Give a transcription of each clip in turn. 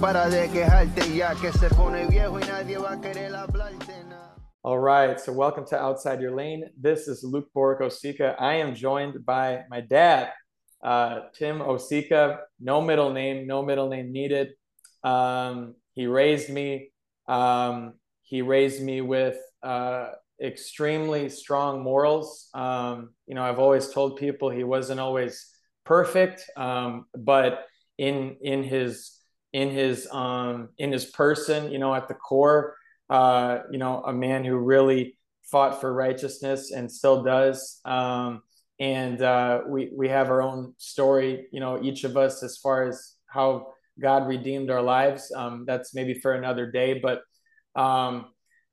para de quejarte ya que se pone viejo y nadie va a querer hablarte All right, so welcome to Outside Your Lane. This is Luke Boric Osicka. I am joined by my dad, uh, Tim Osicka. No middle name, no middle name needed. Um, he raised me. Um, he raised me with uh, extremely strong morals. Um, you know, I've always told people he wasn't always perfect, um, but in in his in his um, in his person, you know, at the core uh, you know, a man who really fought for righteousness and still does. Um, and uh, we we have our own story, you know, each of us as far as how God redeemed our lives. Um, that's maybe for another day, but um,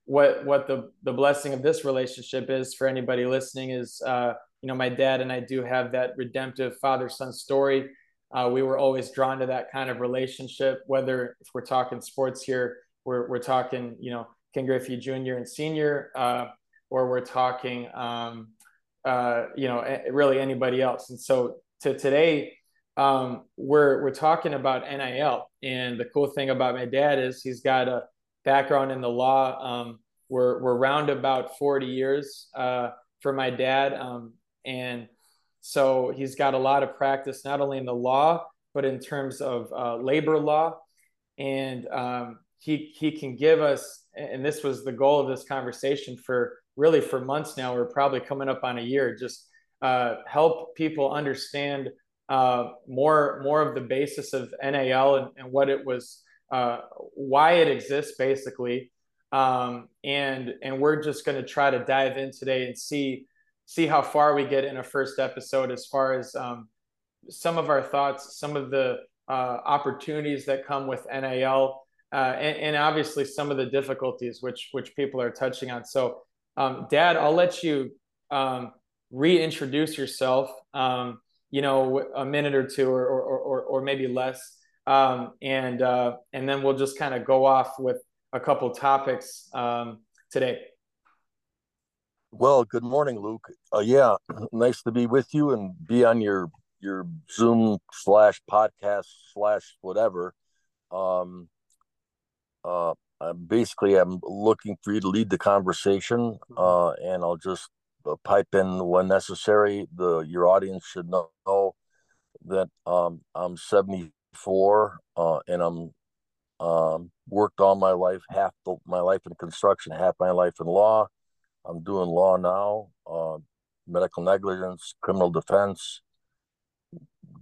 what what the the blessing of this relationship is for anybody listening is, uh, you know, my dad and I do have that redemptive father son story. Uh, we were always drawn to that kind of relationship, whether if we're talking sports here we're, we're talking, you know, Ken Griffey Jr. and Senior, uh, or we're talking, um, uh, you know, really anybody else. And so to today, um, we're we're talking about NIL, and the cool thing about my dad is he's got a background in the law. Um, we're we're round about forty years uh, for my dad, um, and so he's got a lot of practice not only in the law but in terms of uh, labor law, and um, he he can give us and this was the goal of this conversation for really for months now. We're probably coming up on a year. Just uh, help people understand uh, more more of the basis of NIL and, and what it was uh, why it exists basically. Um, and and we're just going to try to dive in today and see see how far we get in a first episode as far as um, some of our thoughts some of the uh, opportunities that come with NIL uh, and, and, obviously some of the difficulties which which people are touching on. So, um, Dad, I'll let you um, reintroduce yourself. Um, you know, a minute or two, or or or, or maybe less, um, and uh, and then we'll just kind of go off with a couple topics um, today. Well, good morning, Luke. Uh, yeah, nice to be with you and be on your your Zoom slash podcast slash whatever. Um, uh, I'm basically, I'm looking for you to lead the conversation, mm-hmm. uh, and I'll just uh, pipe in when necessary. The your audience should know, know that um, I'm 74 uh, and I'm um, worked all my life, half the, my life in construction, half my life in law. I'm doing law now, uh, medical negligence, criminal defense,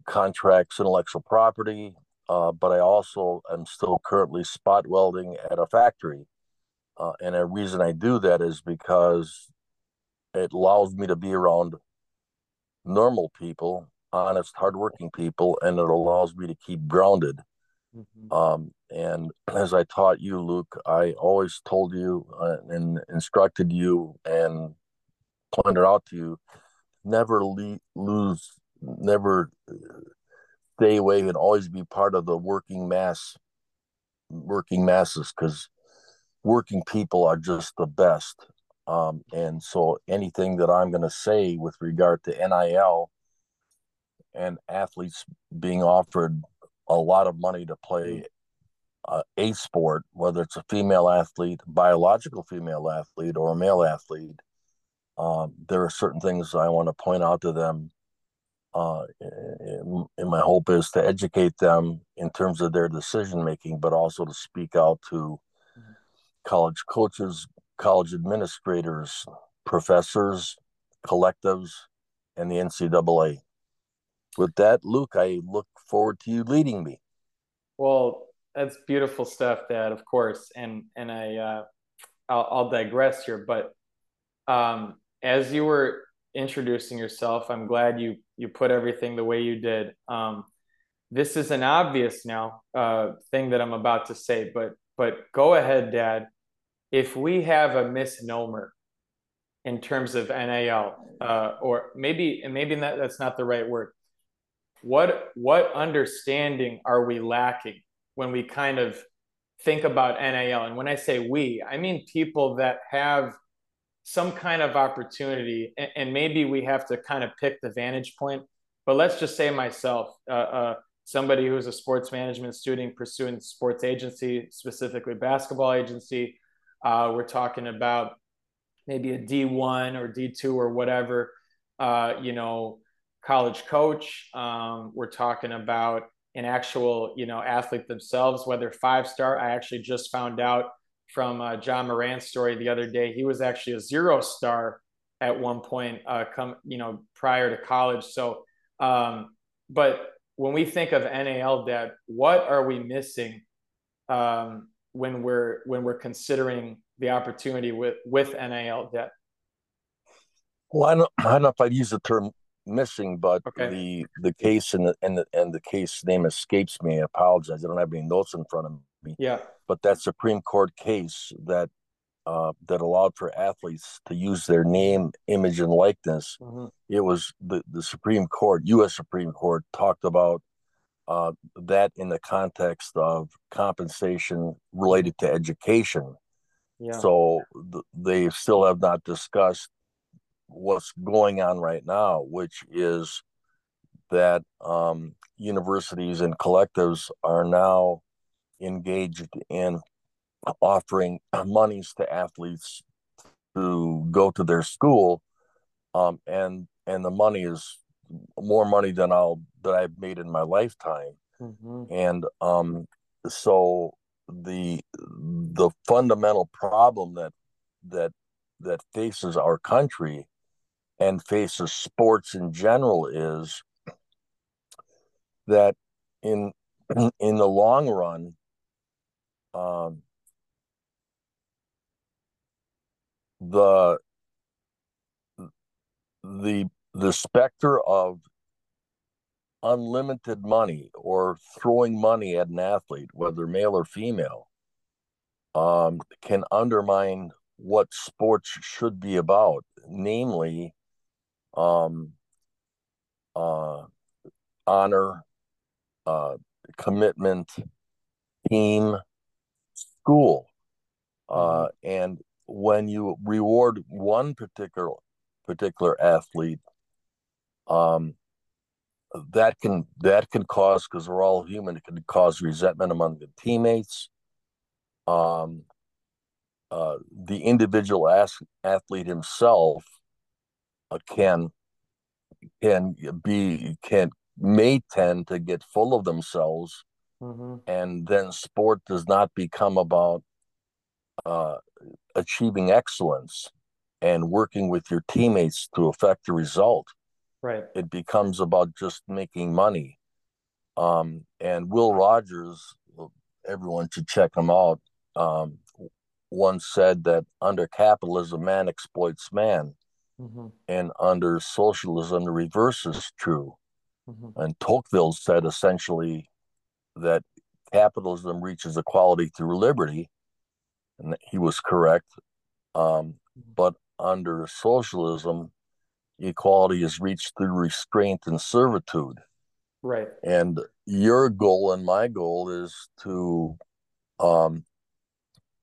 contracts, intellectual property, uh, but I also am still currently spot welding at a factory. Uh, and a reason I do that is because it allows me to be around normal people, honest, hardworking people, and it allows me to keep grounded. Mm-hmm. Um, and as I taught you, Luke, I always told you uh, and instructed you and pointed out to you never le- lose, never stay away and always be part of the working mass working masses because working people are just the best. Um, and so anything that i'm going to say with regard to nil and athletes being offered a lot of money to play uh, a sport whether it's a female athlete biological female athlete or a male athlete um, there are certain things i want to point out to them uh, and, my hope is to educate them in terms of their decision making, but also to speak out to mm-hmm. college coaches, college administrators, professors, collectives, and the NCAA. With that, Luke, I look forward to you leading me. Well, that's beautiful stuff, Dad. Of course, and and I, uh, I'll, I'll digress here, but um, as you were introducing yourself. I'm glad you you put everything the way you did. Um, this is an obvious now uh, thing that I'm about to say, but but go ahead, Dad. If we have a misnomer in terms of NIL, uh, or maybe maybe that, that's not the right word. What what understanding are we lacking when we kind of think about NIL? And when I say we, I mean people that have some kind of opportunity, and, and, maybe we have to kind of pick the vantage point. But let's just say myself, uh, uh, somebody who's a sports management student pursuing sports agency, specifically basketball agency. Uh, we're talking about maybe a D1 or D2 or whatever, uh, you know, college coach. Um, we're talking about an actual, you know, athlete themselves, whether five star. I actually just found out from uh, Ja Morant's story the other day. He was actually a zero star at one point, uh, come, you know, prior to college. So, um, but when we think of NIL, debt, what are we missing um, when we're when we're considering the opportunity with with NIL debt? Well, I don't, I don't know if I'd use the term missing, but Okay. the the case and the and the and the case name escapes me. I apologize. I don't have any notes in front of me. Yeah. But that Supreme Court case that uh, that allowed for athletes to use their name, image, and likeness. Mhm. It was the the Supreme Court, U.S. Supreme Court, talked about uh, that in the context of compensation related to education. Yeah. So th- they still have not discussed what's going on right now, which is that um, universities and collectives are now engaged in offering monies to athletes to go to their school, um, and and the money is more money than I'll that I've made in my lifetime Mhm. and um so the the fundamental problem that that that faces our country and faces sports in general is that in in the long run um the the the specter of unlimited money or throwing money at an athlete, whether male or female, um, can undermine what sports should be about, namely um, uh, honor, uh, commitment, team, school. Uh, and when you reward one particular particular athlete, um, that can that can cause because we're all human it can cause resentment among the teammates um uh the individual as- athlete himself can can be can may tend to get full of themselves Mhm. and then sport does not become about uh achieving excellence and working with your teammates to affect the result Right. it becomes about just making money. Um, and Will Rogers, everyone should check him out, um, once said that under capitalism, man exploits man, Mhm. and under socialism, the reverse is true. Mhm. And Tocqueville said essentially that capitalism reaches equality through liberty, and he was correct. Um, but under socialism, equality is reached through restraint and servitude. Right. And your goal and my goal is to um,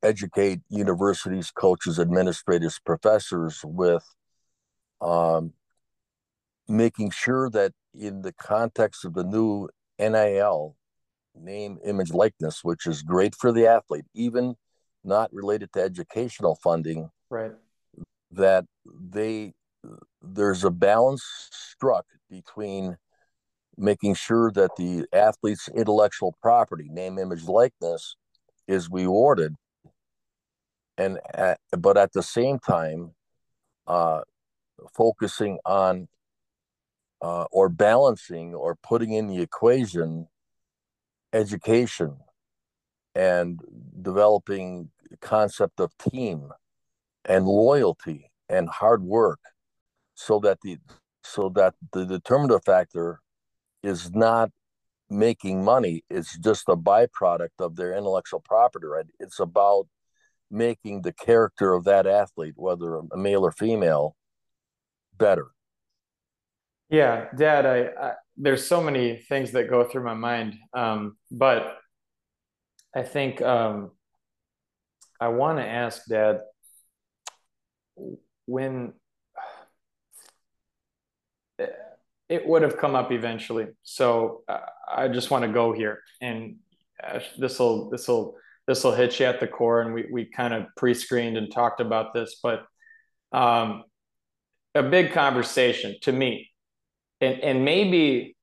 educate universities, coaches, administrators, professors with um, making sure that in the context of the new NIL, name, image, likeness, which is great for the athlete, even not related to educational funding, Right. that they there's a balance struck between making sure that the athlete's intellectual property, name, image, likeness, is rewarded, and at, but at the same time, uh, focusing on uh, or balancing or putting in the equation education and developing concept of team and loyalty and hard work so that the so that the determinative factor is not making money. It's just a byproduct of their intellectual property right? It's about making the character of that athlete whether a male or female better Yeah, Dad, I, I there's so many things that go through my mind. Um, but I think um, I want to ask Dad when it would have come up eventually. So I just want to go here, and uh, this will this will this will hit you at the core. And we we kind of pre-screened and talked about this, but um, a big conversation to me, and and maybe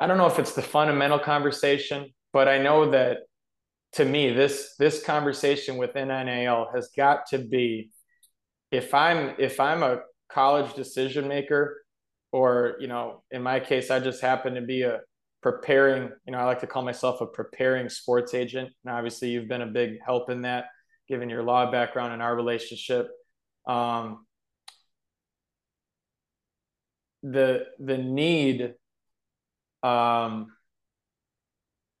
I don't know if it's the fundamental conversation, but I know that to me this this conversation within NIL has got to be if I'm if I'm a college decision maker or you know in my case i just happen to be a preparing you know i like to call myself a preparing sports agent. And obviously you've been a big help in that given your law background and our relationship. Um, the the need um,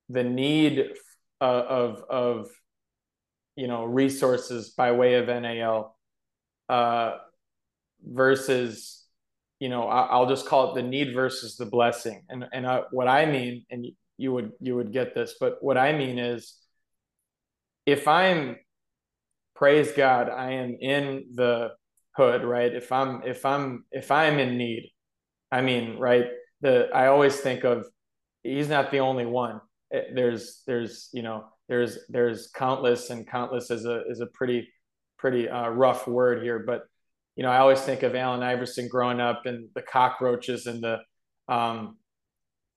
the need of, of of you know resources by way of NIL uh, versus you know I, will just call it the need versus the blessing. And and I, what i mean and you would you would get this but what i mean is if i'm praise god i am in the hood right? If i'm if i'm if i'm in need i mean right the i always think of he's not the only one eh, there's there's you know there's there's countless and countless is a is a pretty pretty uh, rough word here but you know, I always think of Allen Iverson growing up and the cockroaches and the, um,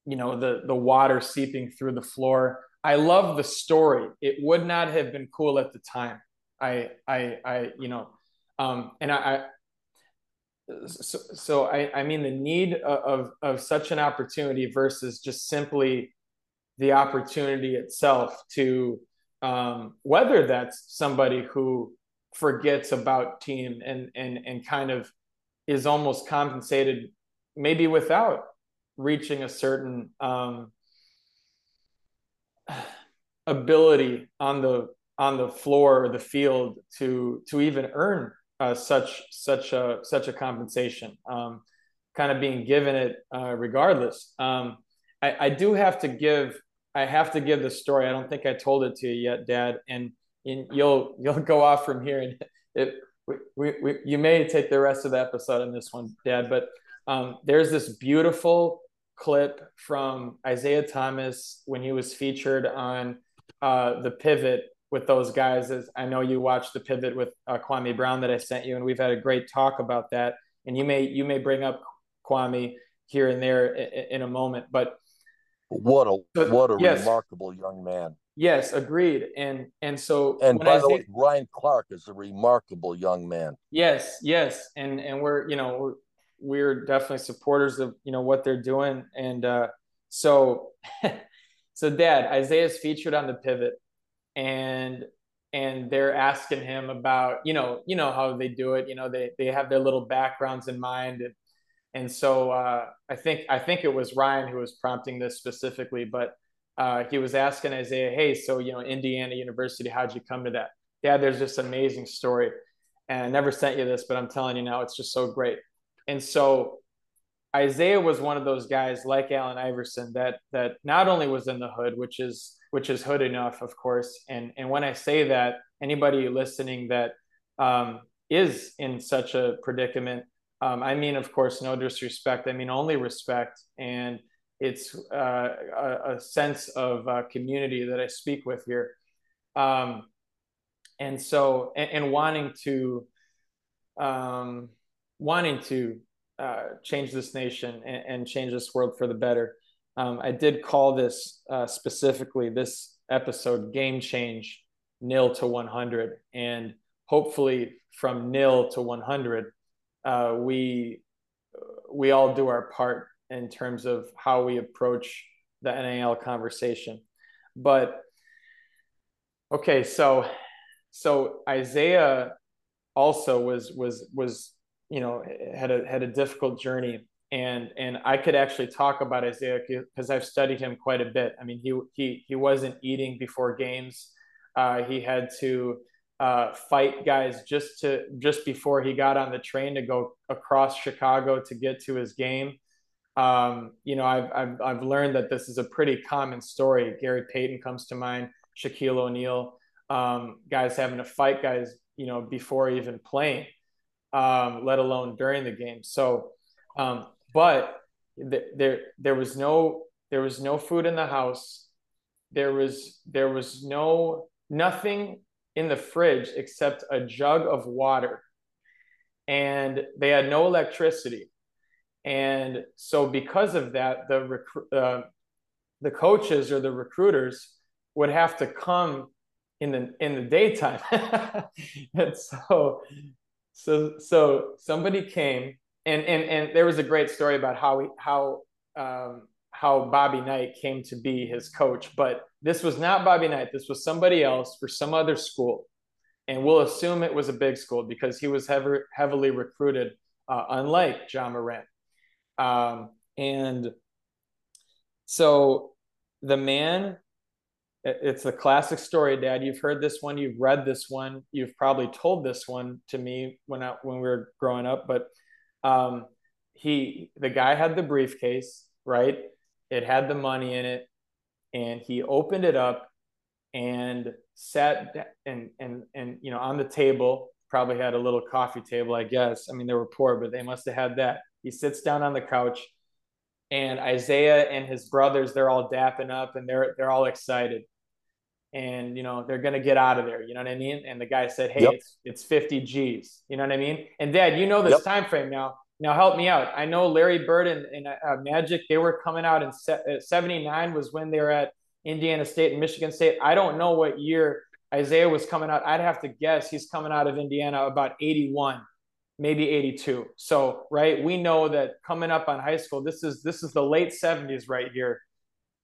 you know, the the water seeping through the floor. I love the story. It would not have been cool at the time. I, I, I, you know, um, and I, I so, so I, I mean the need of, of such an opportunity versus just simply the opportunity itself to um, whether that's somebody who forgets about team and and and kind of is almost compensated maybe without reaching a certain um, ability on the on the floor or the field to to even earn uh, such such a such a compensation um, kind of being given it uh, regardless. Um, I, I do have to give I have to give the story. I don't think I told it to you yet dad and and you'll you'll go off from here and it we, we, we, you may take the rest of the episode in this one dad but um, there's this beautiful clip from isaiah thomas when he was featured on uh, the pivot with those guys as i know you watched the pivot with uh, kwame brown that i sent you and we've had a great talk about that and you may you may bring up kwame here and there in, in a moment but what a what a yes. remarkable young man Yes, agreed. And and so and by the say, way, Ryan Clark is a remarkable young man. Yes, yes, and and we're you know we're we're definitely supporters of you know what they're doing, and uh, so so Dad Isaiah's featured on the pivot, and and they're asking him about you know you know how they do it, you know they they have their little backgrounds in mind, and, and so uh, I think I think it was Ryan who was prompting this specifically, but uh, he was asking Isaiah, "Hey, so you know, Indiana University, how'd you come to that?" Yeah, there's this amazing story, and I never sent you this, but I'm telling you now, it's just so great. And so Isaiah was one of those guys like Allen Iverson that that not only was in the hood, which is which is hood enough, of course. And and when I say that, anybody listening that um, is in such a predicament, um, I mean, of course, no disrespect. I mean only respect and it's uh, a, a, sense of uh, community that I speak with here. Um, and so, and, and wanting to, um, wanting to uh, change this nation and, and, change this world for the better. Um, I did call this uh, specifically this episode "Game Change," nil to 100, and hopefully from nil to 100, uh, we we all do our part in terms of how we approach the NIL conversation. But okay, so so Isaiah also was was was you know had a had a difficult journey and and I could actually talk about Isaiah because I've studied him quite a bit. I mean, he he he wasn't eating before games. Uh, he had to uh, fight guys just to just before he got on the train to go across Chicago to get to his game um, you know, I've, I've, I've learned that this is a pretty common story. Gary Payton comes to mind, Shaquille O'Neal, um, guys having to fight guys, you know, before even playing, um, let alone during the game. So um, but there there was no there was no food in the house. There was there was no nothing in the fridge except a jug of water. And they had no electricity. And so because of that, the recru- uh, the coaches or the recruiters would have to come in the in the daytime. and so so so somebody came and and and there was a great story about how how um, how Bobby Knight came to be his coach, but this was not Bobby Knight. This was somebody else for some other school, and we'll assume it was a big school because he was heavy, heavily recruited, uh, unlike Ja Morant. Um, and so the man, it's a classic story, Dad. You've heard this one, you've read this one, you've probably told this one to me when I, when we were growing up. But um, he, the guy had the briefcase, right? It had the money in it, and he opened it up and sat and and and you know on the table probably had a little coffee table i guess. I mean they were poor but they must have had that. He sits down on the couch and isaiah and his brothers they're all dapping up and they're they're all excited and you know they're gonna get out of there you know what i mean? And the guy said hey yep. it's it's 50 g's you know what i mean? And dad you know this yep. time frame now. Now help me out. I know larry bird and, and uh, magic they were coming out in se- uh, 79 was when they were at indiana state and michigan state. I don't know what year isaiah was coming out. I'd have to guess he's coming out of indiana about 81 maybe 82 so right we know that coming up on high school this is this is the late 70s right here.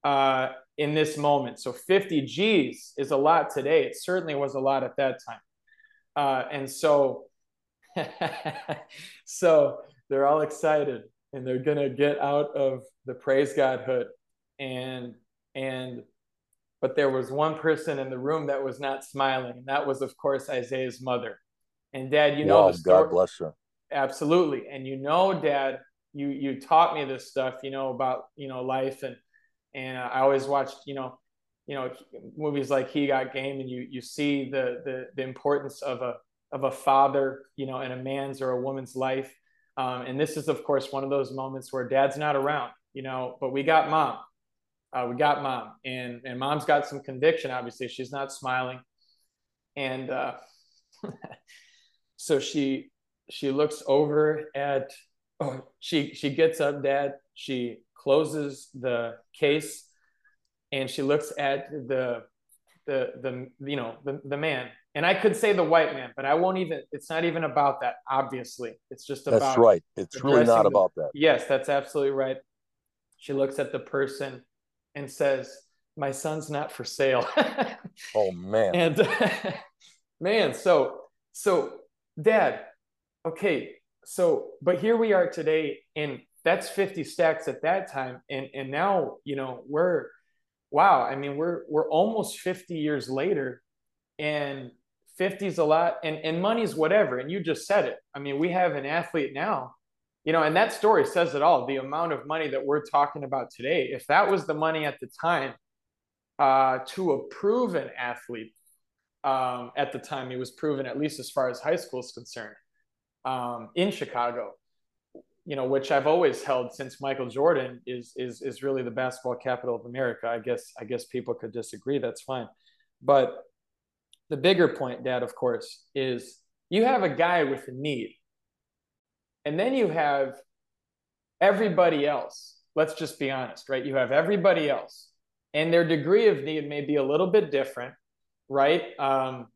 Uh, in this moment. So 50 G's is a lot today. It certainly was a lot at that time. Uh, and so, so they're all excited and they're going to get out of the praise God hood. And, and, but there was one person in the room that was not smiling. And that was, of course, Isaiah's mother. And dad, you know, wow, God bless her. Absolutely. And you know, dad, you, you taught me this stuff, you know, about, you know, life and, and I always watched, you know, you know, movies like He Got Game, and you you see the the the importance of a of a father, you know, in a man's or a woman's life. Um, and this is, of course, one of those moments where dad's not around, you know, but we got mom. Uh, we got mom, and and mom's got some conviction. Obviously, she's not smiling, and uh, so she she looks over at. Oh, she she gets up, dad. She closes the case and she looks at the the the you know the, the man. And i could say the white man but i won't even it's not even about that obviously. It's just about that's right. It's really not the, about that. Yes that's absolutely right. She looks at the person and says my son's not for sale. Oh man. And man so so dad okay so but here we are today in that's 50 stacks at that time. And and now you know we're wow i mean we're we're almost 50 years later and 50 is a lot and and money's whatever. And you just said it. I mean we have an athlete now you know and that story says it all. The amount of money that we're talking about today if that was the money at the time uh, to a proven athlete um, at the time he was proven at least as far as high school is concerned um, in chicago you know, which I've always held since Michael Jordan is is is really the basketball capital of America. I guess I guess people could disagree. That's fine, but the bigger point, Dad, of course, is you have a guy with a need, and then you have everybody else. Let's just be honest, right? You have everybody else, and their degree of need may be a little bit different, right? Um,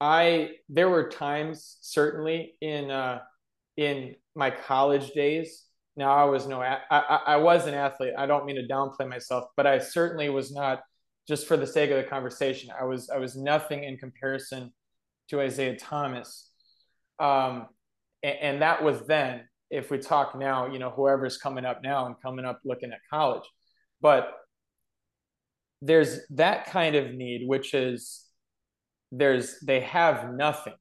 I there were times certainly in uh, in my college days. Now I was no, I, I, I was an athlete. I don't mean to downplay myself, but I certainly was not just for the sake of the conversation. I was, I was nothing in comparison to Isaiah Thomas. Um, and, and that was then, if we talk now, you know, whoever's coming up now and coming up looking at college, but there's that kind of need, which is there's, they have nothing.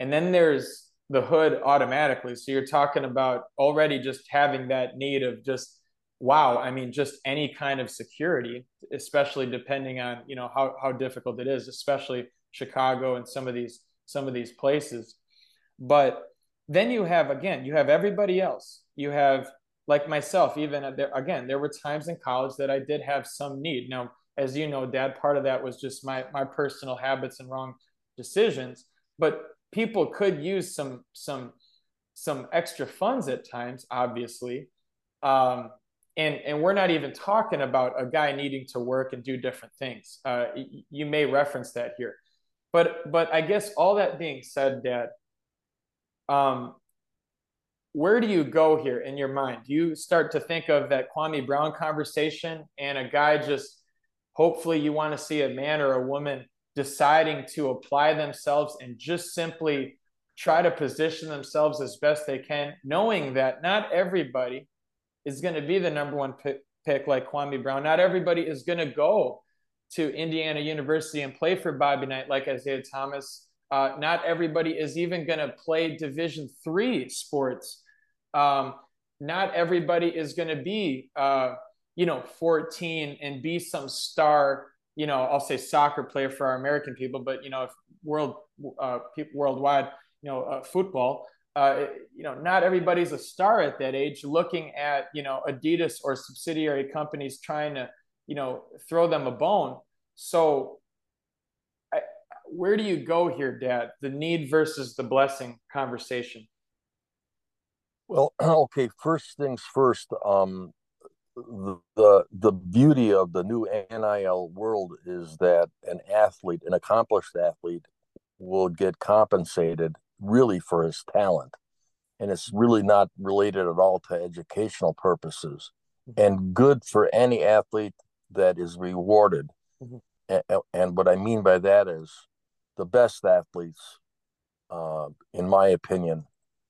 And then there's the hood automatically. So you're talking about already just having that need of just wow. I mean, just any kind of security, especially depending on you know how how difficult it is, especially Chicago and some of these some of these places. But then you have again, you have everybody else. You have like myself, even uh, there again, there were times in college that I did have some need. Now, as you know, Dad, part of that was just my my personal habits and wrong decisions. But people could use some some some extra funds at times, obviously. Um, and and we're not even talking about a guy needing to work and do different things. Uh, you may reference that here, but but I guess all that being said, Dad, um, where do you go here in your mind? Do you start to think of that Kwame Brown conversation and a guy just hopefully you want to see a man or a woman deciding to apply themselves and just simply try to position themselves as best they can, knowing that not everybody is going to be the number one pick, pick like Kwame Brown. Not everybody is going to go to Indiana University and play for Bobby Knight like Isaiah Thomas. Uh, not everybody is even going to play Division three sports. Um, not everybody is going to be, uh, you know, 14 and be some star you know, I'll say soccer player for our American people, but you know, if world uh, people worldwide, you know, uh, football, uh, you know, not everybody's a star at that age. Looking at you know Adidas or subsidiary companies trying to you know throw them a bone. So, I, where do you go here, Dad? The need versus the blessing conversation. Well, okay. First things first. Um, the the beauty of the new NIL world is that an athlete, an accomplished athlete, will get compensated really for his talent, and it's really not related at all to educational purposes, mm-hmm. and good for any athlete that is rewarded. Mm-hmm. And, and, what I mean by that is the best athletes, uh, in my opinion,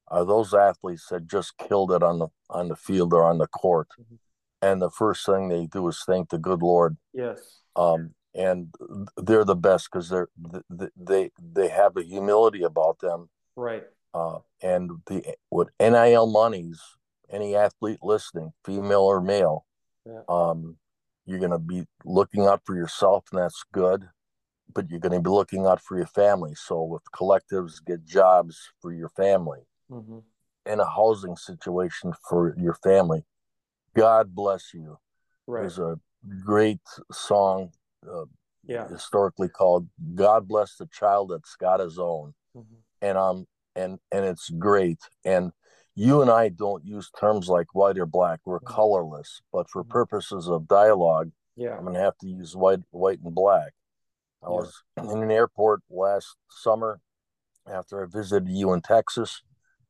are those athletes that just killed it on the on the field or on the court. Mm-hmm and the first thing they do is thank the good Lord. Yes. Um, and they're the best because they're they they have a humility about them. Right. Uh, and the with NIL monies, any athlete listening, female or male, yeah. um, you're going to be looking out for yourself, and that's good. But you're going to be looking out for your family. So with collectives, get jobs for your family, mm-hmm. and a housing situation for your family God bless you. Right. Is a great song, uh, yeah, historically called "God Bless the Child That's Got His Own," mm-hmm. and um, and and it's great. And you and I don't use terms like white or black; we're mm-hmm. colorless. But for mm-hmm. purposes of dialogue, yeah, I'm going to have to use white, white and black. I yeah. was in an airport last summer after I visited you in Texas,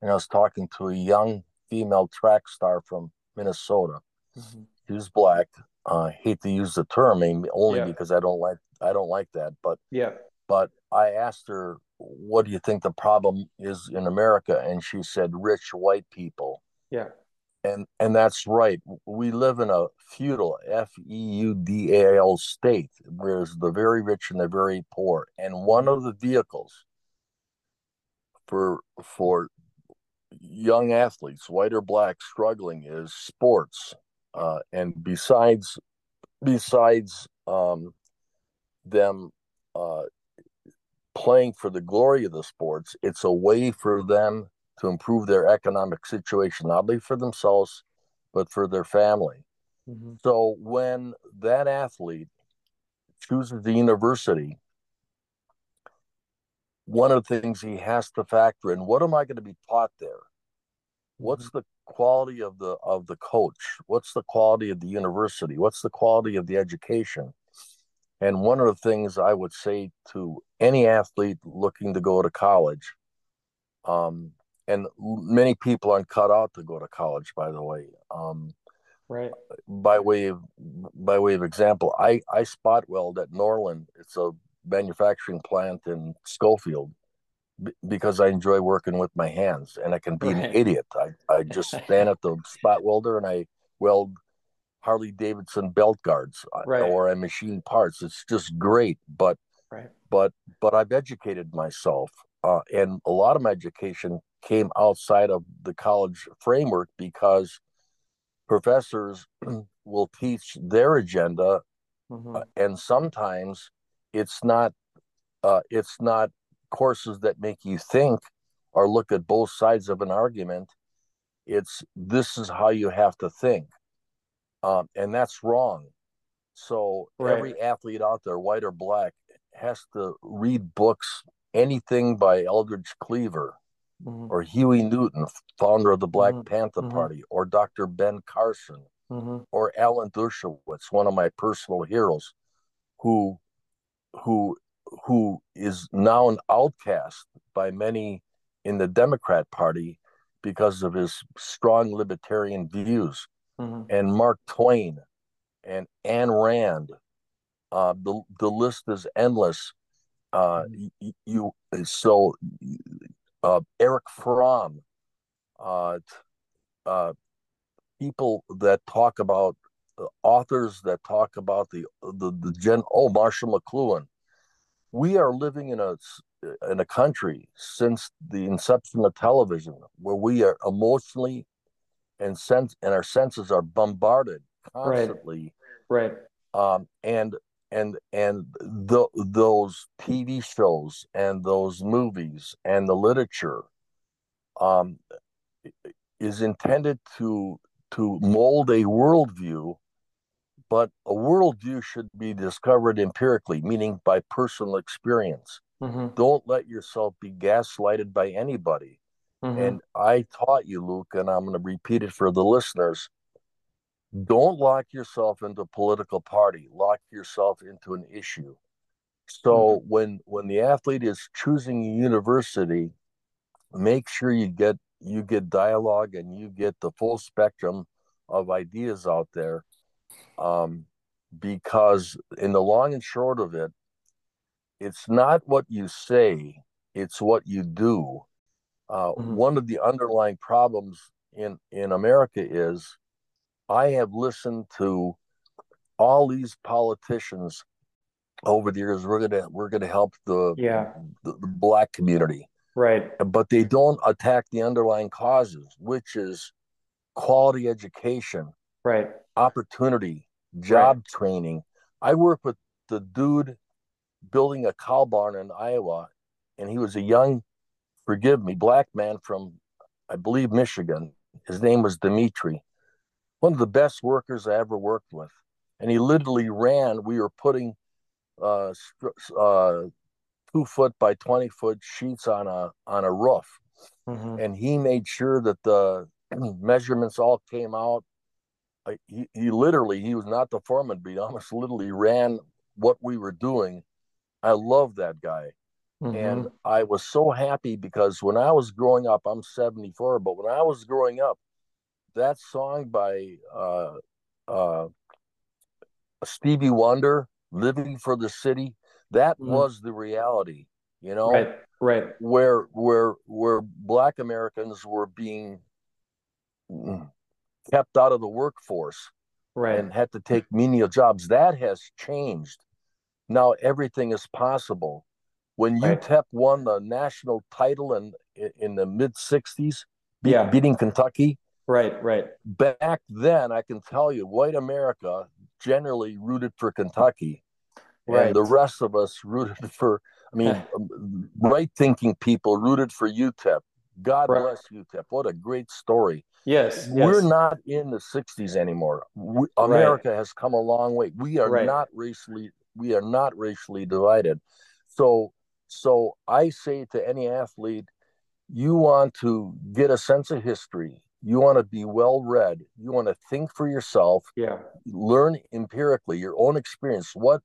and I was talking to a young female track star from Minnesota. Mm-hmm. He was black. Uh, I hate to use the term only yeah. because I don't like I don't like that. But yeah. But I asked her, "What do you think the problem is in America?" And she said, "Rich white people." Yeah. And and that's right. We live in a feudal F E U D A L state, whereas the very rich and the very poor. And one of the vehicles for for young athletes, white or black, struggling is sports. Uh, and besides, besides um, them uh, playing for the glory of the sports, it's a way for them to improve their economic situation, not only for themselves, but for their family. Mm-hmm. So when that athlete chooses the university, one of the things he has to factor in what am I going to be taught there? What's the quality of the of the coach? What's the quality of the university? What's the quality of the education? And one of the things I would say to any athlete looking to go to college, um, and many people aren't cut out to go to college, by the way. Um, right. By way of by way of example, I I spot weld at Norland. It's a manufacturing plant in Schofield because I enjoy working with my hands and I can be right. an idiot. I, I just stand at the spot welder and I weld Harley Davidson belt guards uh, right. or I machine parts. It's just great. But right. but but I've educated myself. Uh, and a lot of my education came outside of the college framework because professors will teach their agenda mm-hmm. uh, and sometimes it's not uh, it's not courses that make you think or look at both sides of an argument It's this is how you have to think, um, and that's wrong. So Right. every athlete out there, white or black, has to read books, anything by Eldridge Cleaver Mhm. or Huey Newton, founder of the Black Mhm. Panther Mhm. Party, or Dr. Ben Carson, Mhm. or Alan Dershowitz, one of my personal heroes, who who who is now an outcast by many in the Democrat Party because of his strong libertarian views, Mhm. and Mark Twain and Ayn Rand. Uh, the the list is endless. Uh, you, you so uh, Erich Fromm, uh, uh, people that talk about uh, authors that talk about the the the gen. Oh, Marshall McLuhan. We are living in a in a country since the inception of television where we are emotionally and sense and our senses are bombarded constantly Right. um, and and and the, those TV shows and those movies and the literature um, is intended to to mold a worldview, but a worldview should be discovered empirically, meaning by personal experience. Mhm. Don't let yourself be gaslighted by anybody. Mhm. And I taught you, Luke, and I'm going to repeat it for the listeners. Don't lock yourself into a political party. Lock yourself into an issue. So when when the athlete is choosing a university, make sure you get you get dialogue and you get the full spectrum of ideas out there. Um, because in the long and short of it, it's not what you say, it's what you do. Uh, Mhm. One of the underlying problems in in America is I have listened to all these politicians over the years. We're gonna we're gonna help the Yeah. the, the black community, Right. but they don't attack the underlying causes, which is quality education, Right. opportunity, job training. I work with the dude building a cow barn in Iowa, and he was a young, forgive me, black man from, I believe, Michigan. His name was Dimitri, one of the best workers I ever worked with. And he literally ran. We were putting uh, uh, two foot by 20 foot sheets on a on a roof Mhm. and he made sure that the measurements all came out. He, he literally, he was not the foreman, but he almost literally ran what we were doing. I love that guy. And Mhm. I was so happy because when I was growing up, I'm 74, but when I was growing up, that song by uh, uh, Stevie Wonder, Living for the City, that Mhm. was the reality, you know? Right. Right. where where where black Americans were being kept out of the workforce Right. and had to take menial jobs. That has changed. Now everything is possible. When Right. UTEP won the national title in in the mid '60s, be- Yeah. beating Kentucky, Right. Right. back then I can tell you, white America generally rooted for Kentucky, Right. and the rest of us rooted for. I mean, um, right thinking people rooted for UTEP. God Right. bless UTEP. What a great story. Yes. We're yes. not in the 60s anymore. We, America has come a long way. We are Right. not racially we are not racially divided. So so I say to any athlete, you want to get a sense of history. You want to be well read. You want to think for yourself, Yeah. learn empirically your own experience. What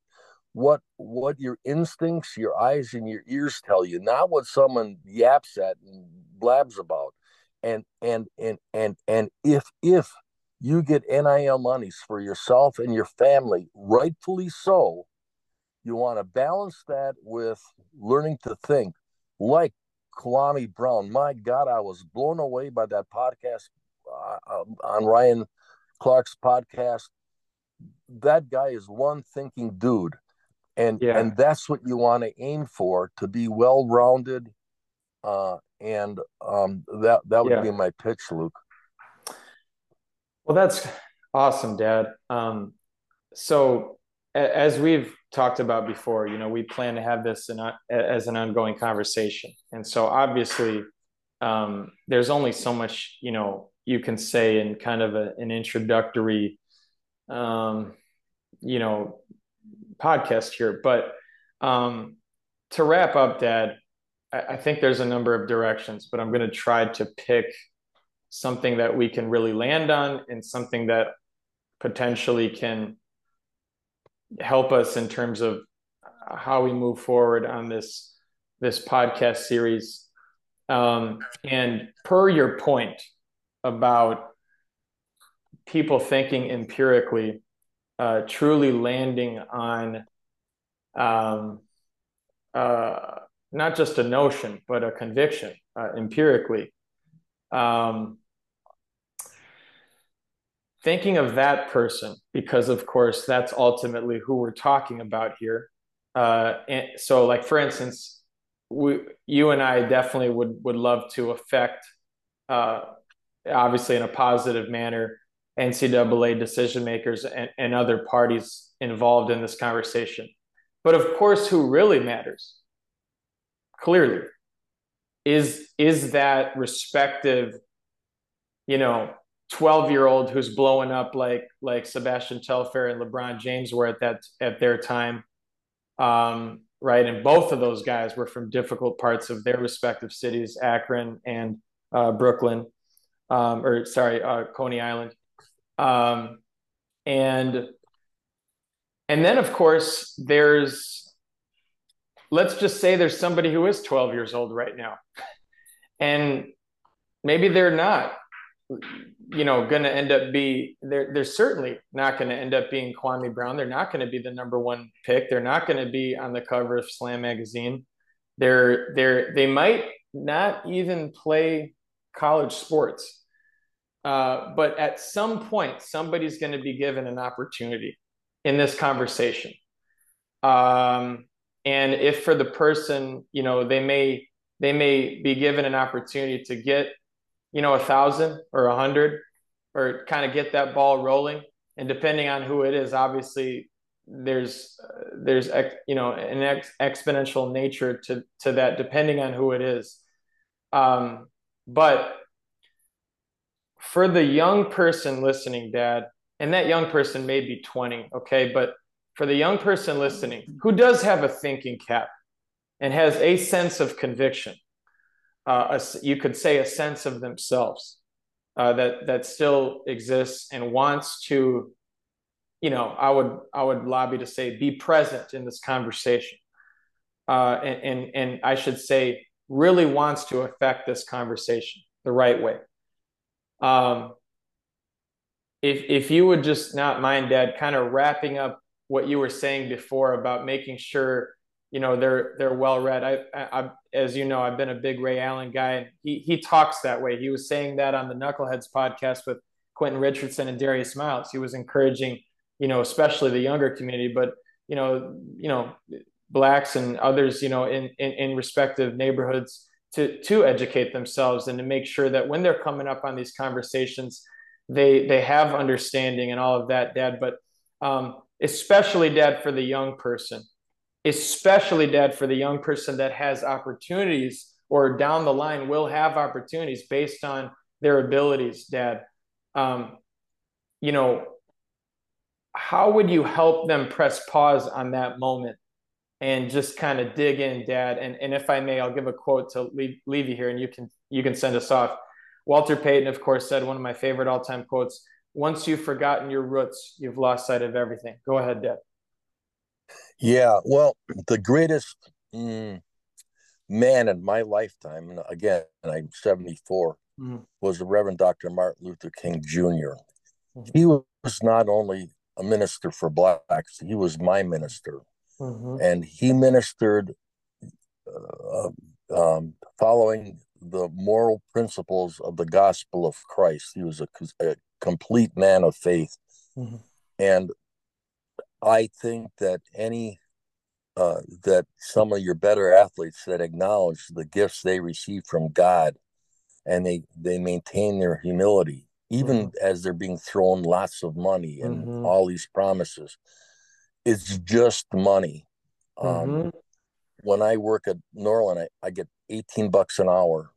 what what your instincts, your eyes and your ears tell you, not what someone yaps at and blabs about. And and and and and if if you get NIL monies for yourself and your family, rightfully so, you want to balance that with learning to think like Kwame Brown. My God, I was blown away by that podcast uh, on Ryan Clark's podcast. That guy is one thinking dude and Yeah. and that's what you want to aim for to be well rounded uh and um that that would Yeah. be my pitch luke Well, that's awesome, Dad. Um, so a- as we've talked about before, you know, we plan to have this in, as an ongoing conversation. And so obviously, um, there's only so much, you know, you can say in kind of a, an introductory, um, you know, podcast here. But um, to wrap up, Dad, I, think there's a number of directions, but I'm going to try to pick something that we can really land on and something that potentially can help us in terms of how we move forward on this this podcast series. Um, and per your point about people thinking empirically, uh, truly landing on um, uh, not just a notion, but a conviction uh, empirically. Um, thinking of that person, because of course that's ultimately who we're talking about here. Uh, and so, like for instance, we, you and I definitely would would love to affect, uh, obviously in a positive manner, NCAA decision makers and, and other parties involved in this conversation. But of course, who really matters, clearly, is is that respective, you know, 12 year old who's blowing up like like Sebastian Telfair and LeBron James were at that at their time. Um, right. And both of those guys were from difficult parts of their respective cities, Akron and uh, Brooklyn, um, or sorry, uh, Coney Island. Um, and and then of course there's let's just say there's somebody who is 12 years old right now. And maybe they're not you know, going to end up be they're they're certainly not going to end up being Kwame Brown. They're not going to be the number one pick. They're not going to be on the cover of Slam magazine. They're they're they might not even play college sports. Uh, but at some point, somebody's going to be given an opportunity in this conversation. Um, and if for the person, you know, they may they may be given an opportunity to get you know, a thousand or a hundred, or kind of get that ball rolling. And depending on who it is, obviously there's uh, there's you know an ex- exponential nature to to that depending on who it is. Um, but for the young person listening, Dad, and that young person may be 20, okay, but for the young person listening who does have a thinking cap and has a sense of conviction uh, a, you could say a sense of themselves uh, that that still exists and wants to you know i would i would lobby to say be present in this conversation. Uh, and, and and i should say really wants to affect this conversation the right way. Um, if if you would just not mind dad kind of wrapping up what you were saying before about making sure you know they're they're well read. I, I, as you know, I've been a big Ray Allen guy, and he he talks that way. He was saying that on the Knuckleheads podcast with Quentin Richardson and Darius Miles. He was encouraging, you know, especially the younger community, but you know, you know, blacks and others, you know, in in, in respective neighborhoods to to educate themselves and to make sure that when they're coming up on these conversations, they they have understanding and all of that, Dad. But um, especially, Dad, for the young person especially dad for the young person that has opportunities or down the line will have opportunities based on their abilities dad. Um, you know how would you help them press pause on that moment and just kind of dig in dad? And, and if i may i'll give a quote to leave, leave you here and you can you can send us off. Walter payton of course said one of my favorite all-time quotes once you've forgotten your roots you've lost sight of everything go ahead Deb. yeah, well, the greatest mm, man in my lifetime, and again, I'm 74, mm-hmm. was the Reverend Dr. Martin Luther King junior mm-hmm. He was not only a minister for blacks, he was my minister. Mm-hmm. And he ministered uh, um, following the moral principles of the gospel of Christ. He was a, a complete man of faith. Mm-hmm. And I think that any uh, that some of your better athletes that acknowledge the gifts they receive from God and they they maintain their humility even mm-hmm. as they're being thrown lots of money and mm-hmm. all these promises it's just money um, mm-hmm. when i work at norlin I, I get 18 bucks an hour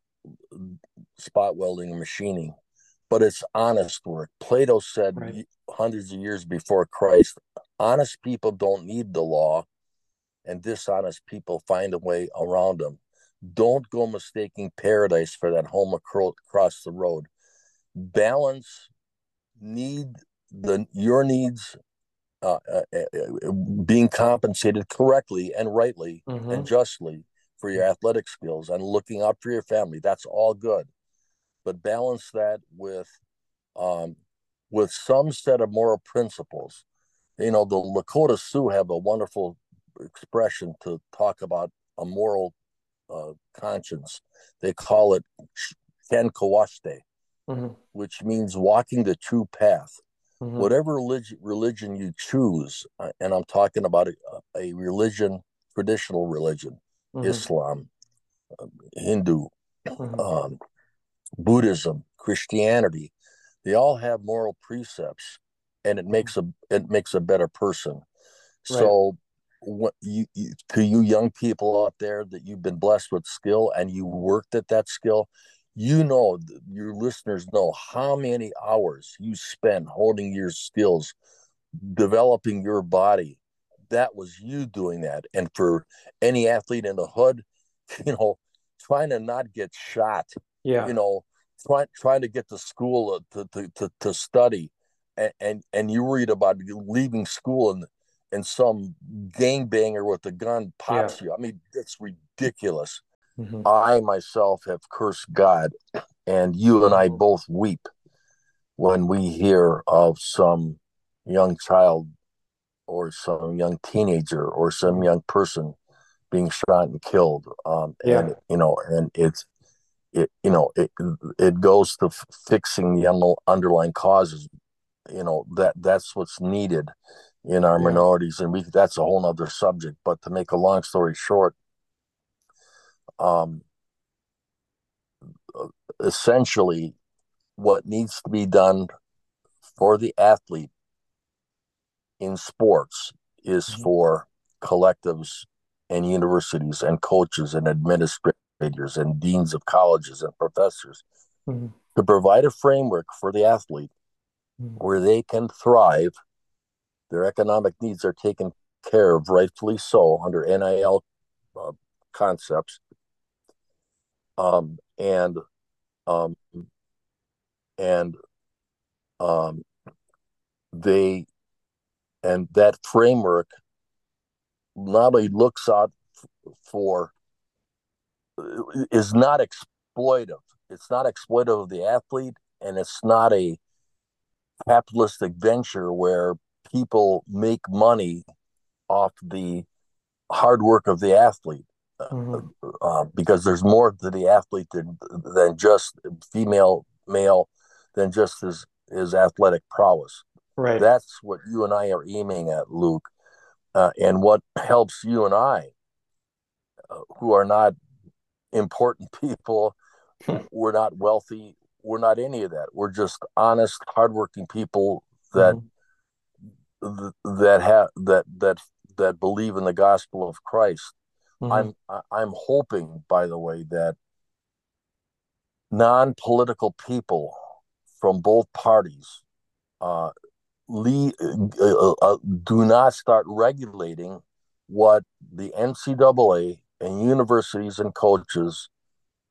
spot welding and machining but it's honest work. Plato said Right. hundreds of years before Christ, honest people don't need the law, and dishonest people find a way around them. Don't go mistaking paradise for that home across the road. Balance need the your needs uh, uh, uh, being compensated correctly and rightly Mhm. and justly for your athletic skills and looking out for your family. That's all good, but balance that with um, with some set of moral principles. You know, the Lakota Sioux have a wonderful expression to talk about a moral uh, conscience. They call it Ken Kawashte, Mhm. which means walking the true path Mhm. whatever religion religion you choose, uh, and I'm talking about a, a religion, traditional religion, Mhm. Islam, um, Hindu, Mhm. um, Buddhism, Christianity, they all have moral precepts, and it makes a it makes a better person. So, what you, you to you young people out there that you've been blessed with skill and you worked at that skill, you know your listeners know how many hours you spent holding your skills, developing your body. That was you doing that, and for any athlete in the hood, you know, trying to not get shot Yeah. you know, trying trying to get to school to to to, to study, and, and and you read about leaving school and and some gangbanger with a gun pops you. I mean, that's ridiculous. Mhm. I myself have cursed God, and you and I Mhm. both weep when we hear of some young child or some young teenager or some young person being shot and killed. Um, Yeah. and you know, and it's it you know it it goes to f- fixing the un- underlying causes. You know that that's what's needed in our Yeah. minorities, and we that's a whole other subject. But to make a long story short, um, essentially, what needs to be done for the athlete in sports is Mhm. for collectives and universities and coaches and administrators and deans of colleges and professors Mhm. to provide a framework for the athlete Mhm. where they can thrive. Their economic needs are taken care of, rightfully so, under NIL uh, concepts. Um, and um, and um, they and that framework not only looks out for is not exploitive. It's not exploitive of the athlete, and it's not a capitalistic venture where people make money off the hard work of the athlete. Mhm. Uh, because there's more to the athlete than than just female male than just his his athletic prowess. Right. That's what you and I are aiming at, Luke, uh, and what helps you and I, uh, who are not important people, we're not wealthy, we're not any of that. We're just honest, hardworking people that Mhm. th- that have that that that believe in the gospel of Christ. Mhm. I'm I'm hoping, by the way, that non-political people from both parties uh, lead, uh, uh, do not start regulating what the NCAA and universities and coaches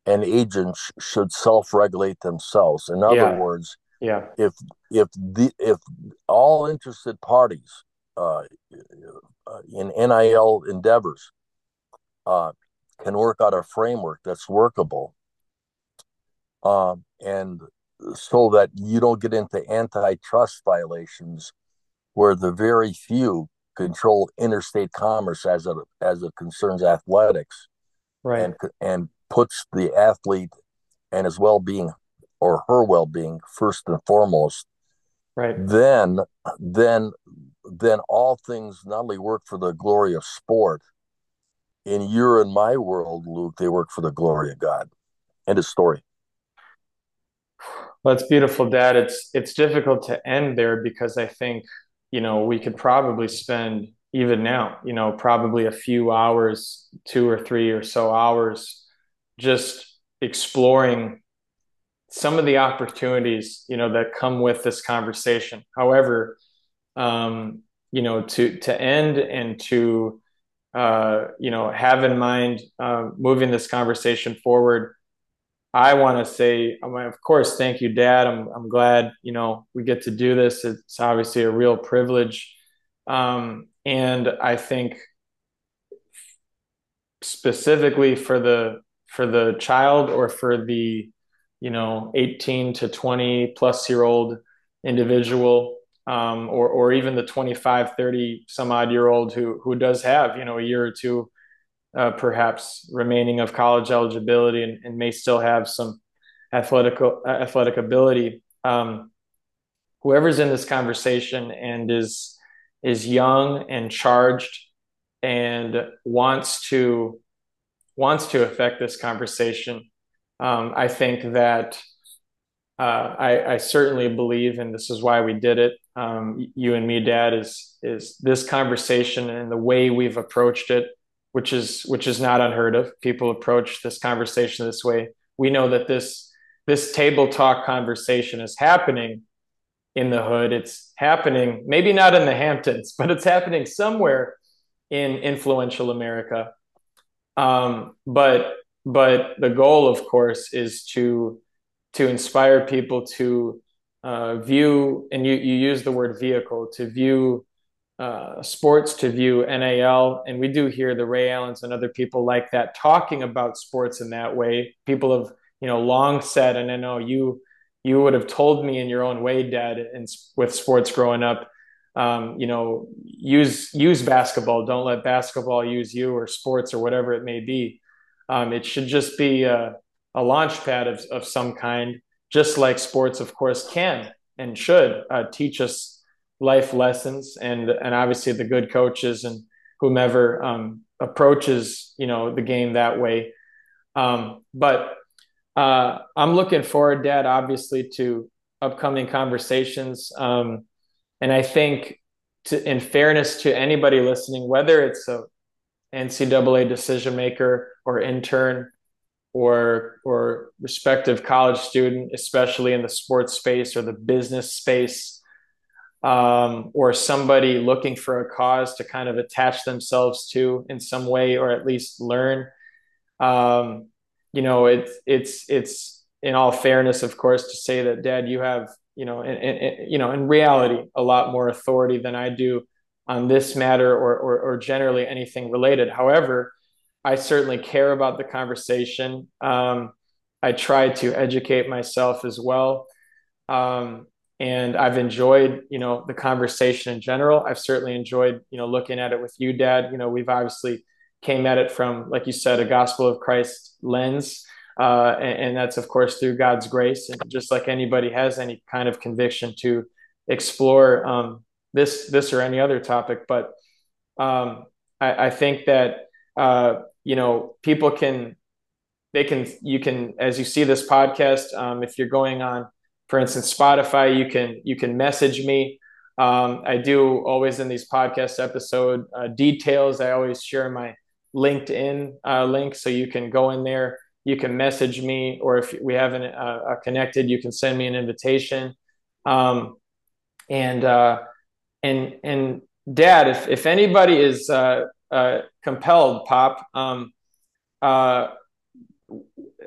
and agents should self-regulate themselves. In other Yeah. words, Yeah. if if the if all interested parties uh, uh, in NIL endeavors uh, can work out a framework that's workable, um, and so that you don't get into antitrust violations where the very few control interstate commerce as it as it concerns athletics Right. and and puts the athlete and his well-being or her well-being first and foremost Right. then then then all things not only work for the glory of sport in your and my world luke they work for the glory of god end of story Well, that's beautiful, Dad. It's it's difficult to end there because I think, you know, we could probably spend even now, you know, probably a few hours, two or three or so hours, just exploring some of the opportunities you know that come with this conversation. However, um, you know, to to end and to uh, you know have in mind uh, moving this conversation forward. I want to say, I mean, of course, thank you, Dad. I'm I'm glad you know we get to do this. It's obviously a real privilege, um, and I think specifically for the for the child or for the you know 18 to 20 plus year old individual um, or or even the 25 30 some odd year old who who does have you know a year or two uh, perhaps remaining of college eligibility and, and, may still have some athletic athletic ability um, whoever's in this conversation and is is young and charged and wants to wants to affect this conversation um, I think that uh, I, I, certainly believe, and this is why we did it. Um, you and me, Dad, is is this conversation and the way we've approached it, which is which is not unheard of. People approach this conversation this way. We know that this this table talk conversation is happening in the hood. It's happening, maybe not in the Hamptons, but it's happening somewhere in influential America. Um, but but the goal of course is to to inspire people to uh, view and you you use the word vehicle to view uh, sports to view NIL and we do hear the Ray Allens and other people like that talking about sports in that way. People have you know long said and I know you you would have told me in your own way dad and with sports growing up um, you know use use basketball. Don't let basketball use you or sports or whatever it may be. Um, it should just be a, a launch pad of, of some kind, just like sports, of course, can and should uh, teach us life lessons. And, and obviously, the good coaches and whomever um, approaches you know the game that way. Um, but uh, I'm looking forward, Dad, obviously, to upcoming conversations. Um, and I think, to, in fairness to anybody listening, whether it's a NCAA decision maker or intern or or respective college student, especially in the sports space or the business space, um, or somebody looking for a cause to kind of attach themselves to in some way, or at least learn. Um, you know, it's it's it's in all fairness, of course, to say that, Dad, you have you know, in, in, you know, in reality, a lot more authority than I do on this matter or, or, or generally anything related. However, I certainly care about the conversation. Um, I try to educate myself as well. Um, and I've enjoyed, you know, the conversation in general. I've certainly enjoyed, you know, looking at it with you, Dad. You know, we've obviously came at it from, like you said, a gospel of Christ lens. Uh, and, and, that's of course through God's grace, and just like anybody has any kind of conviction to explore um, this this or any other topic. But um, I, I, think that uh, you know people can they can you can as you see this podcast um, if you're going on for instance spotify you can you can message me. Um, i do always in these podcast episode uh, details. I always share my linkedin uh, link so you can go in there. You can message me or if we haven't uh, connected you can send me an invitation. Um, and uh, and and dad if, if anybody is uh, uh, compelled pop um, uh,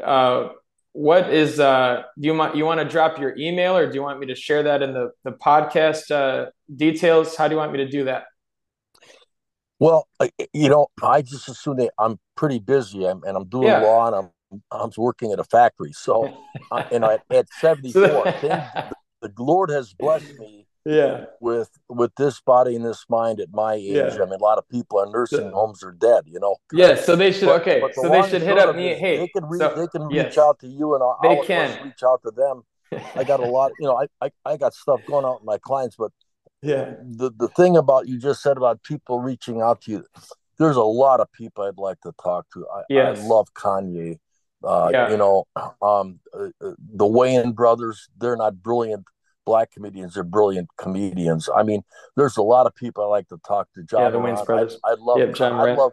uh, what is uh, do you want you want to drop your email or do you want me to share that in the the podcast uh, details? How do you want me to do that? Well you know i just assume that i'm pretty busy. And i'm doing yeah. law and i'm i'm working at a factory. So uh, and I, at 74 the lord has blessed me yeah with with this body and this mind at my age yeah. i mean a lot of people in nursing homes are dead you know yeah so they should but, okay but so they should hit up me hey they can, re- so, they can reach yes. out to you and I'll, they I'll can reach out to them i got a lot you know I, I i got stuff going out with my clients but yeah the the thing about you just said about people reaching out to you there's a lot of people i'd like to talk to i, yes. I love kanye uh, yeah. you know um, uh, uh the Wayans brothers they're not brilliant black comedians are brilliant comedians. I mean, there's a lot of people I like to talk to. John, yeah, the Wayans brothers. I, I love, yeah, John I love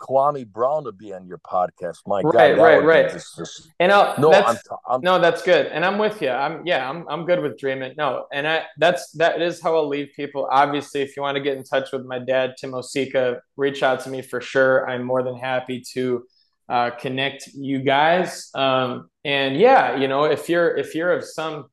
Kwame Brown to be on your podcast. My right, God, right, right. Just, just, and I'll, no, that's, I'm, I'm, no, that's good, and I'm with you. I'm yeah, I'm I'm good with dreaming. No, and I that's that is how I'll leave people. Obviously, if you want to get in touch with my dad, Tim Osicka, reach out to me for sure. I'm more than happy to uh, connect you guys. Um, and yeah, you know, if you're if you're of some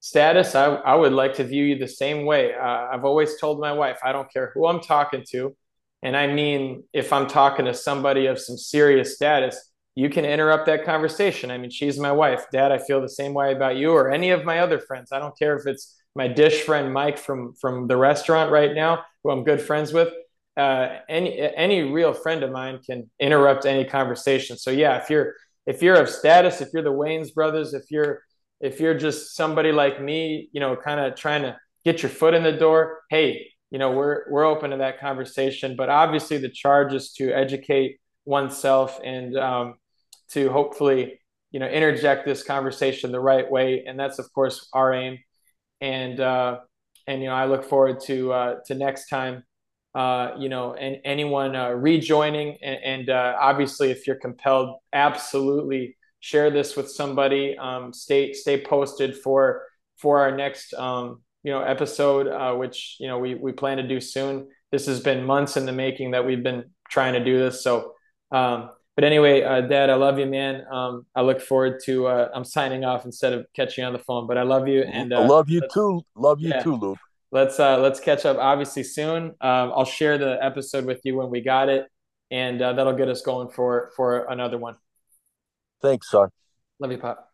status, I, I would like to view you the same way. Uh, I've always told my wife, I don't care who I'm talking to. And I mean, if I'm talking to somebody of some serious status, you can interrupt that conversation. I mean, she's my wife. Dad, I feel the same way about you or any of my other friends. I don't care if it's my dish friend Mike from from the restaurant right now, who I'm good friends with. Uh, any any real friend of mine can interrupt any conversation. So yeah, if you're if you're of status, if you're the Wayans brothers, if you're if you're just somebody like me, you know, kind of trying to get your foot in the door, hey, you know, we're we're open to that conversation. But obviously, the charge is to educate oneself and um, to hopefully, you know, interject this conversation the right way, and that's of course our aim. And uh, and you know, I look forward to uh, to next time. Uh, you know, and anyone uh, rejoining, and, and uh, obviously, if you're compelled, absolutely share this with somebody. Um, stay stay posted for for our next um, you know episode, uh, which you know we we plan to do soon. This has been months in the making that we've been trying to do this. So, um, but anyway, uh, Dad, I love you, man. Um, I look forward to. Uh, I'm signing off instead of catching on the phone, but I love you and I uh, love you too. Love you yeah. too, Luke. Let's uh, let's catch up obviously soon. Um, I'll share the episode with you when we got it, and uh, that'll get us going for for another one. Thanks, son. Love you, Pop.